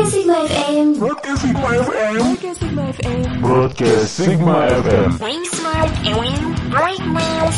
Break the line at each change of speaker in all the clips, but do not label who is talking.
Broadcast Sigma FM.
Broadcast Sigma FM.
Broadcast Sigma FM.
Broadcast Sigma FM.
Wing smart and wing brightness.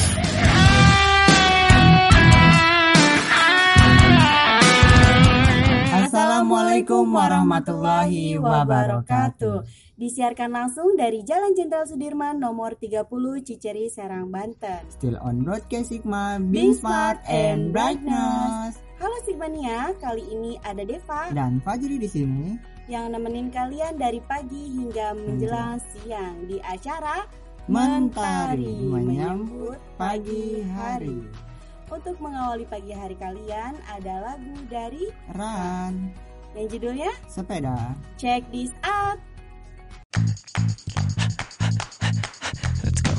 Assalamualaikum warahmatullahi wabarakatuh. Disiarkan langsung dari Jalan Jenderal Sudirman nomor 30 Ciceri Serang Banten.
Still on broadcast Sigma, being smart and brightness.
Halo Sigmania, kali ini ada Deva
Dan Fajri di sini.
yang nemenin kalian dari pagi hingga menjelang siang di acara
Mentari menyambut pagi hari.
Untuk mengawali pagi hari kalian ada lagu dari
Ran,
yang judulnya
sepeda.
Check This Out.
Let's go.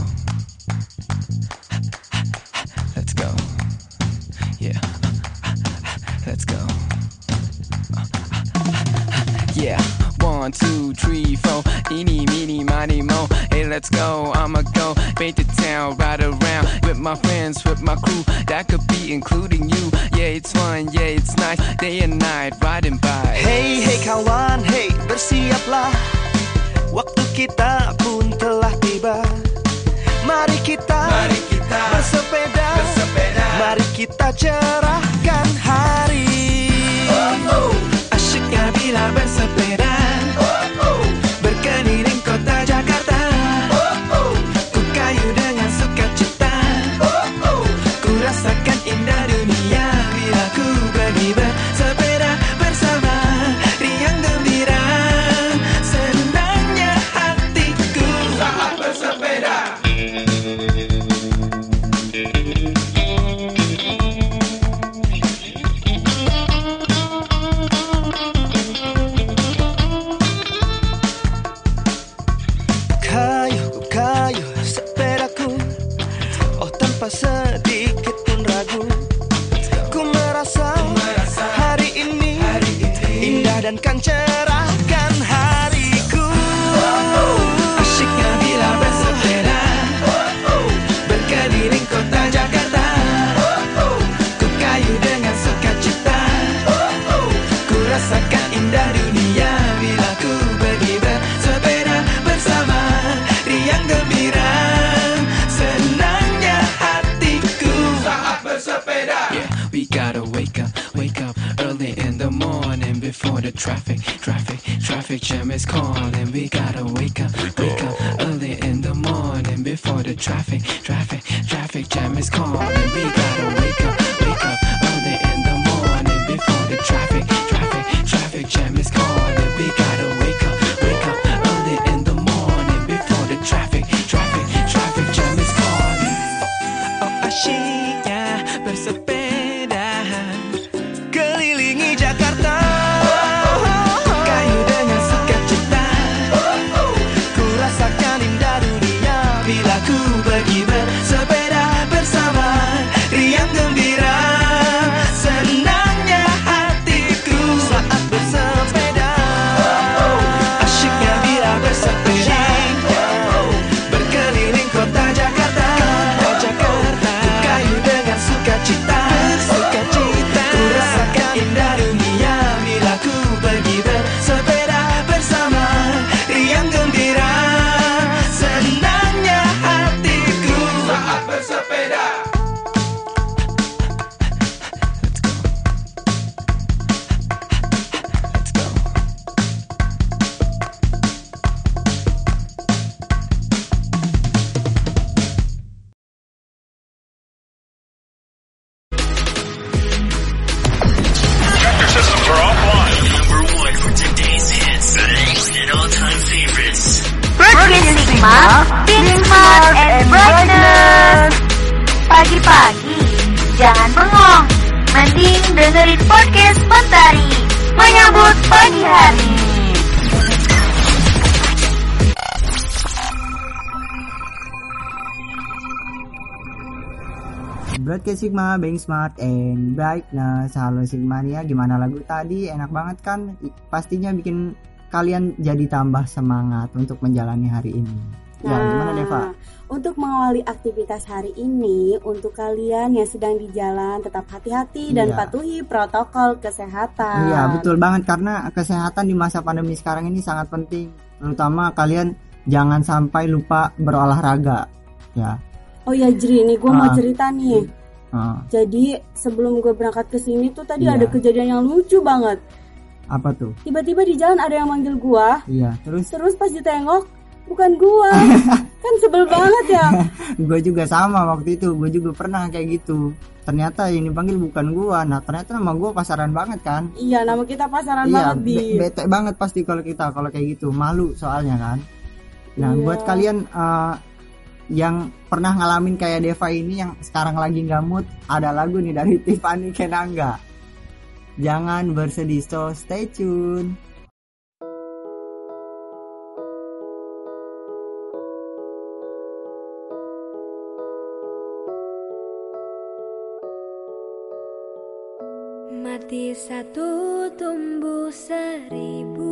Yeah. One, two, three, four. Eeny, meeny, miny, mo. Hey, let's go. I'ma go paint the town, ride around with my friends, with my crew. That could be including you. Yeah, it's fun. Yeah, it's nice. Day and night, riding by.
Hey hey kawan, hey bersiaplah Waktu kita pun telah tiba Mari kita, bersepeda, Mari kita cerahkan
esperar. Traffic, traffic, traffic jam is calling We gotta
Bagi-bagi Sigma, being smart and brightness.
Halo Sigmania, gimana lagu tadi? Enak banget kan? Pastinya bikin kalian jadi tambah semangat untuk menjalani hari ini. Ya, gimana Deva?
Untuk mengawali aktivitas hari ini, untuk kalian yang sedang di jalan tetap hati-hati dan
Iya.
patuhi protokol kesehatan.
Iya betul banget karena kesehatan di masa pandemi sekarang ini sangat penting. Terutama kalian jangan sampai lupa berolahraga. Ya.
Oh ya Jri, nih gue mau
Ah.
cerita nih.
Ah,
Jadi sebelum gue berangkat ke sini tuh tadi
Iya.
ada kejadian yang lucu banget.
apa tuh?
Tiba-tiba di jalan ada yang manggil gua,
Iya. Terus
terus pas ditengok bukan gua. kan sebel banget ya.
gue juga sama waktu itu. Gue juga pernah kayak gitu. Ternyata yang dipanggil bukan gua. Nah ternyata nama gua pasaran banget kan.
Iya, nama kita pasaran
Iya,
banget di.
be- bete banget pasti kalau kita kalau kayak gitu, malu soalnya kan. Nah,
Iya.
buat kalian eh, yang pernah ngalamin kayak Deva ini yang sekarang lagi nggak mood, ada lagu nih dari Tiffany Kenanga. Jangan bersedih, so stay tune.
Mati satu tumbuh seribu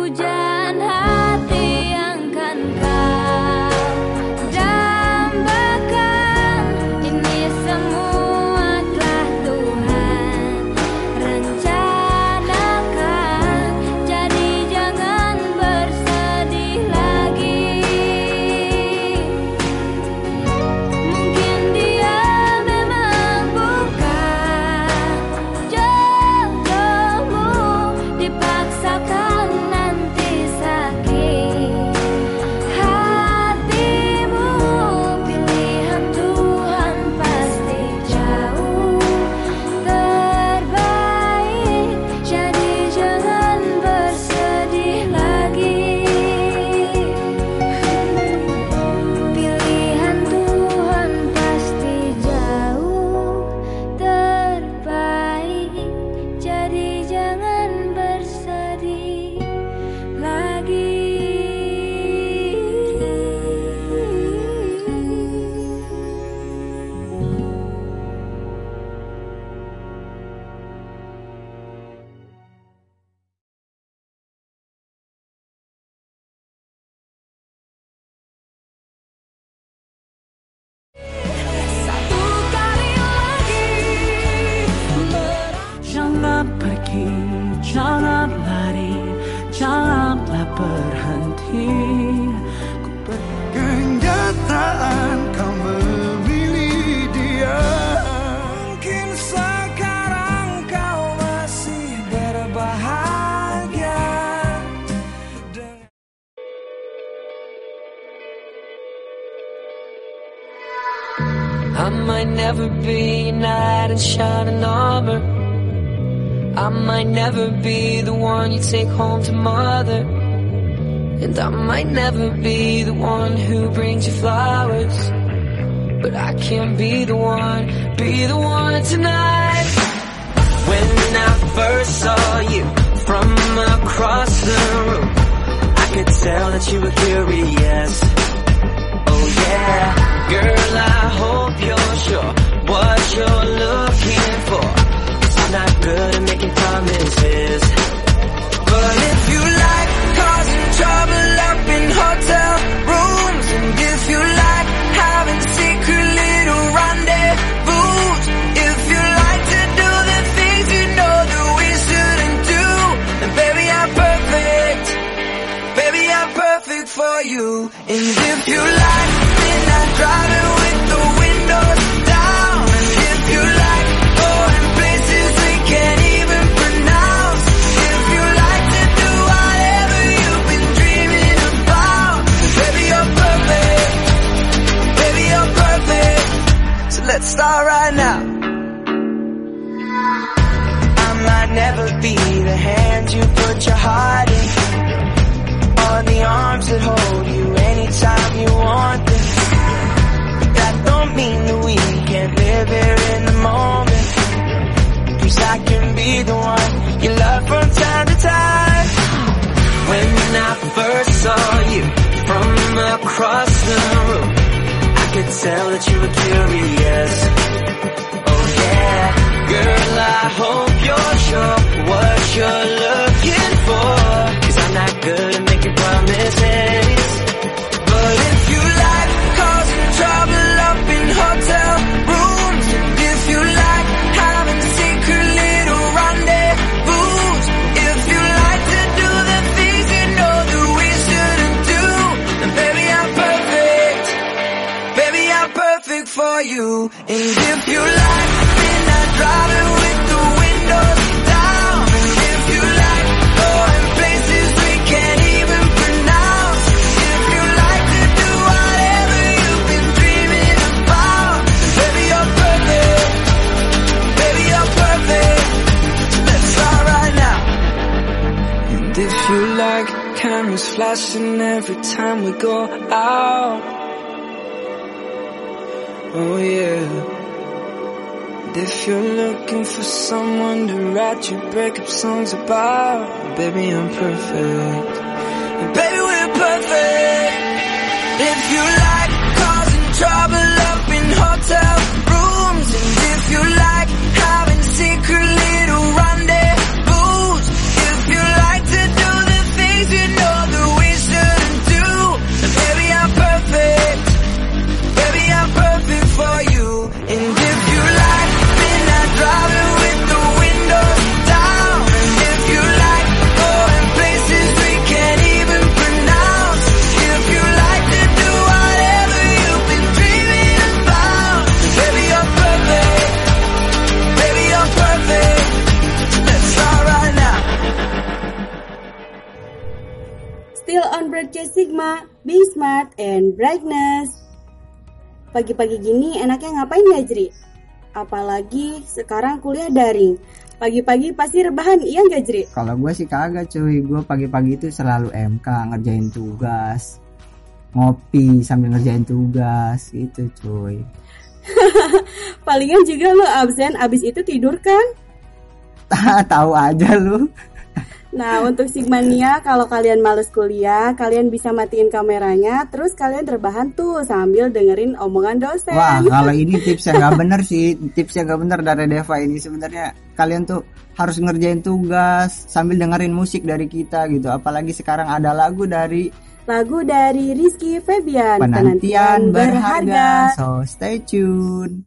hujan might never be a knight in shining armor. I might never be the one you take home to mother. And I might never be the one who brings you flowers. But I can be the one, be the one tonight. When I first saw you from across the room, I could tell that you were curious. Oh yeah, girl, I hope you're sure what you're looking for. I'm not good at making promises. But if you like causing trouble up in hotel rooms, and if you like having secret little rendezvous, if you like to do the things you know that we shouldn't do, then baby I'm perfect. Baby I'm perfect for you. And if you like mean that we can't live here in the moment. Cause I can be the one you love from time to time. When I first saw you from across the room, I could tell that you were curious. Oh yeah, girl, I hope you're sure what you're looking for. If you're looking for someone to write your breakup songs about, baby I'm perfect. Baby we're perfect. If you like causing trouble up in hotel rooms, and if you like
Be Smart and Brightness. Pagi-pagi gini enaknya ngapain ya, Jri? Apalagi sekarang kuliah daring. Pagi-pagi pasti rebahan, iya nggak, Jri?
Kalau gue sih kagak cuy, gue pagi-pagi itu selalu MK ngerjain tugas, ngopi sambil ngerjain tugas gitu cuy.
Palingan juga lu absen, abis itu tidur kan?
Tahu aja lu.
Nah, untuk Sigmania, kalau kalian males kuliah, kalian bisa matiin kameranya, terus kalian terbahan tuh sambil dengerin omongan dosen.
Wah, kalau ini tips yang nggak bener sih, tips yang nggak bener dari Deva ini sebenarnya kalian tuh harus ngerjain tugas sambil dengerin musik dari kita gitu. Apalagi sekarang ada lagu dari
Lagu dari Rizky Febian,
penantian berharga. So stay tune.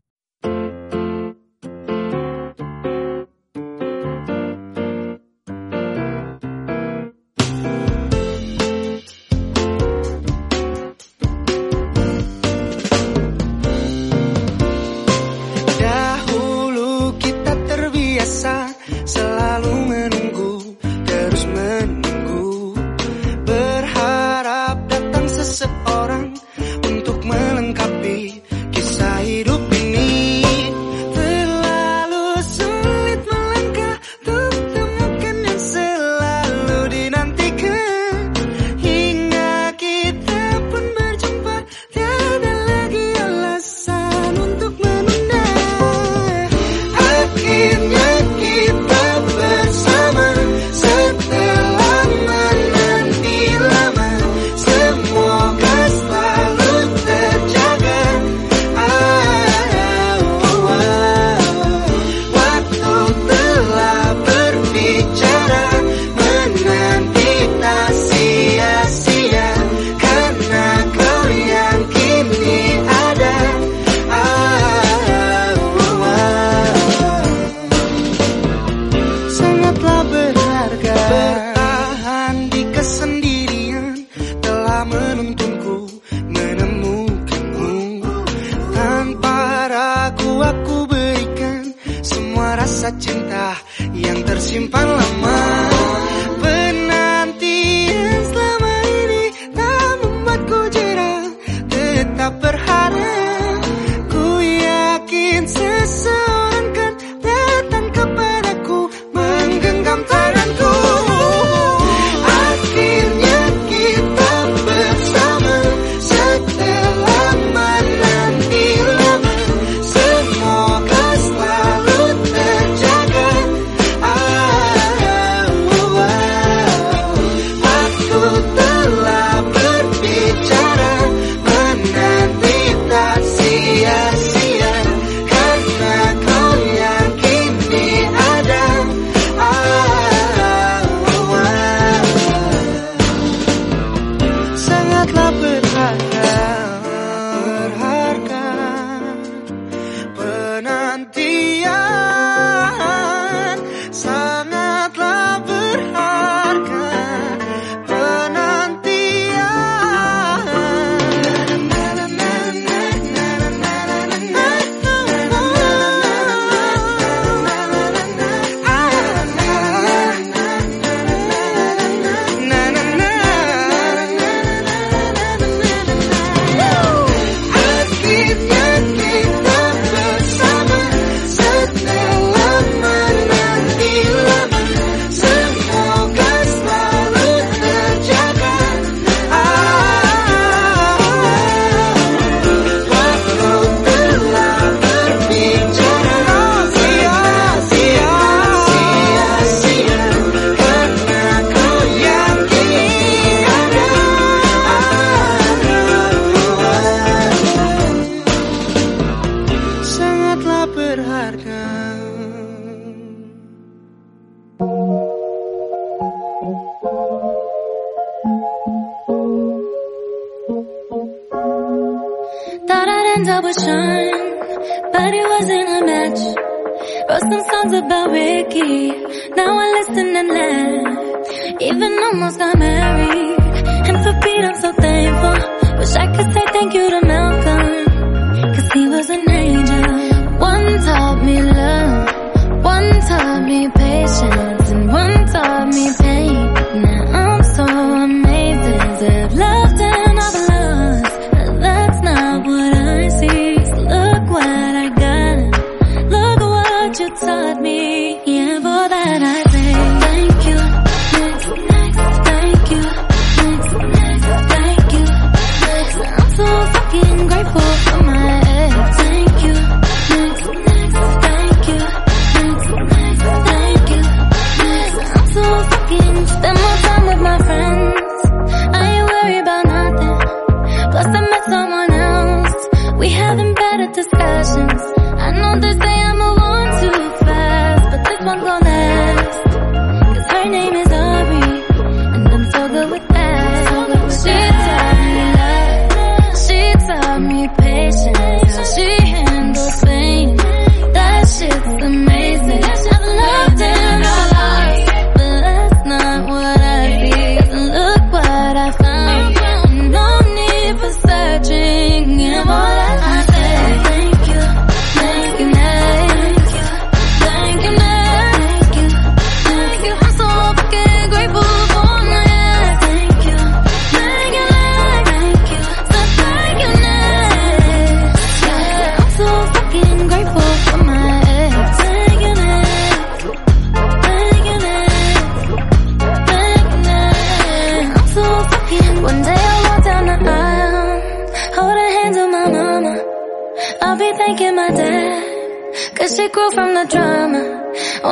Wish I could say thank you to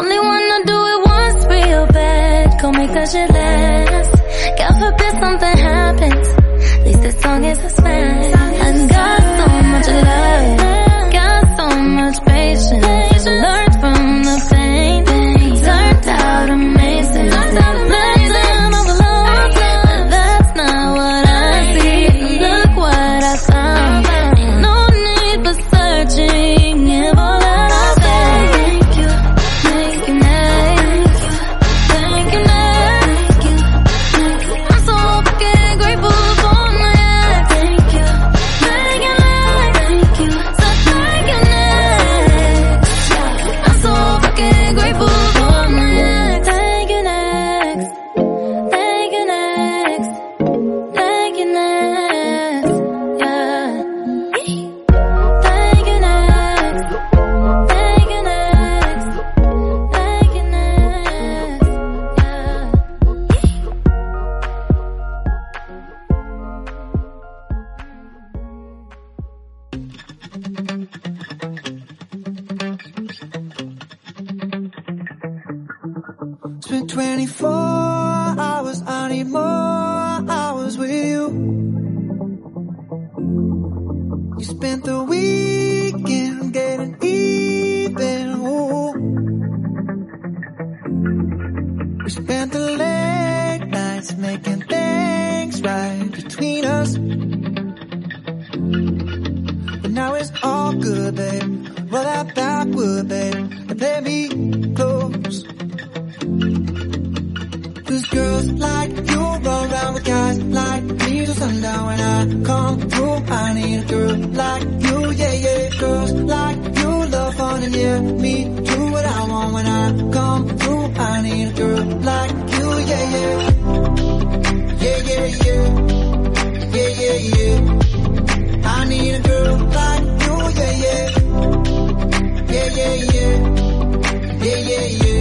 Only wanna do it once real bad. Call make that shit
sundown when I come through. I need a girl like you, yeah, yeah. Girls like you love fun and yeah, me do what I want when I come through. I need a girl like you, yeah, yeah. Yeah, yeah, yeah. Yeah, yeah, yeah. I need a girl like you, yeah, yeah. Yeah, yeah, yeah. Yeah, yeah, yeah.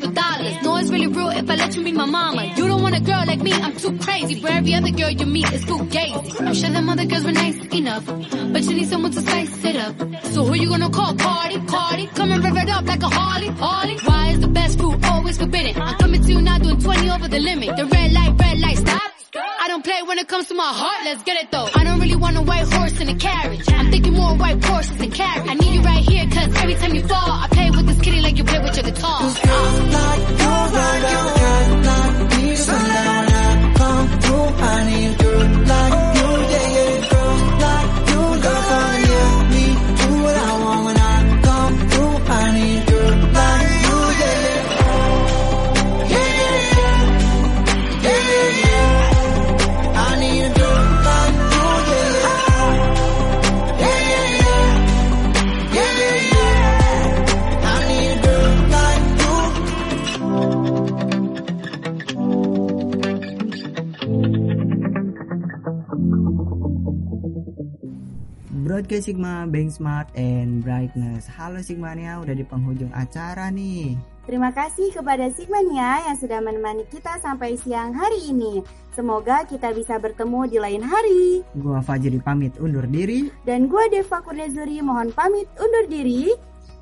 for dollars. No, it's really real if I let you meet my mama. You don't want a girl like me, I'm too crazy. For every other girl you meet, is too gay. I'm sure them other girls were nice enough, but you need someone to spice it up. So who you gonna call? Cardi, Cardi. Come and rev it up like a Harley, Harley. Why is the best food always forbidden? I'm coming to you now doing 20 over the limit. The red light, red light, stop. Don't play when it comes to my heart, let's get it though. I don't really want a white horse in a carriage. I'm thinking more white horses and carriage. I need you right here, cause every time you fall, I play with this kitty like you play with your guitar.
Cause girls like you with guys like me sundown when I come through. I need a girl like
Sigma, Being Smart, and Brightness. Halo Sigmania, udah di penghujung acara nih.
Terima kasih kepada Sigmania yang sudah menemani kita sampai siang hari ini. Semoga kita bisa bertemu di lain hari.
Gua Fajri pamit undur diri.
Dan gue Deva Kurniazuri mohon pamit undur diri.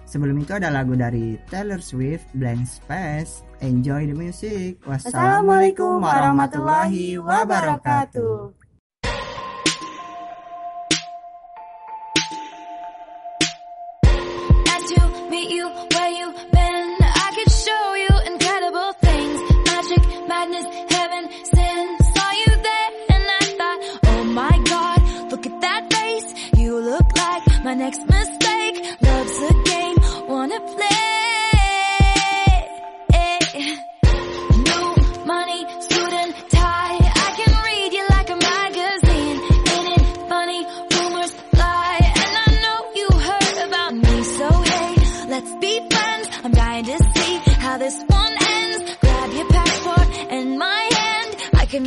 Sebelum itu ada lagu dari Taylor Swift, Blank Space. Enjoy the music.
Wassalamualaikum warahmatullahi wabarakatuh.
You where you been. I could show you incredible things. Magic, madness, heaven, sin. Saw you there and I thought, oh my god, look at that face. You look like my next mistake.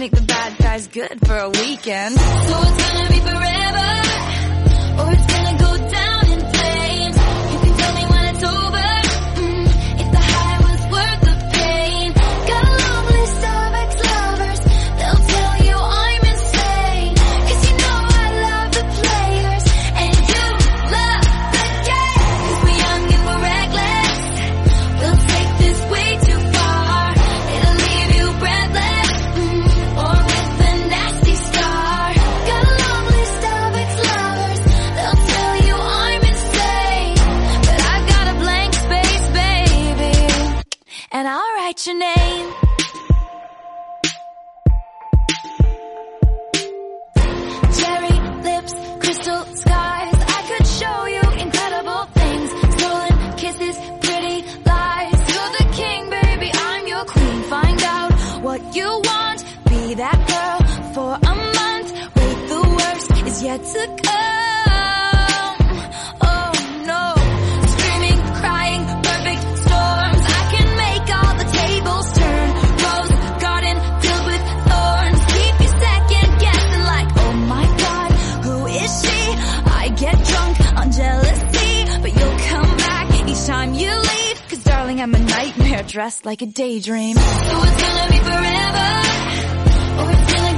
make the bad guys good for a weekend. So it's gonna be forever. dressed like a daydream. So it's gonna be forever, or it's gonna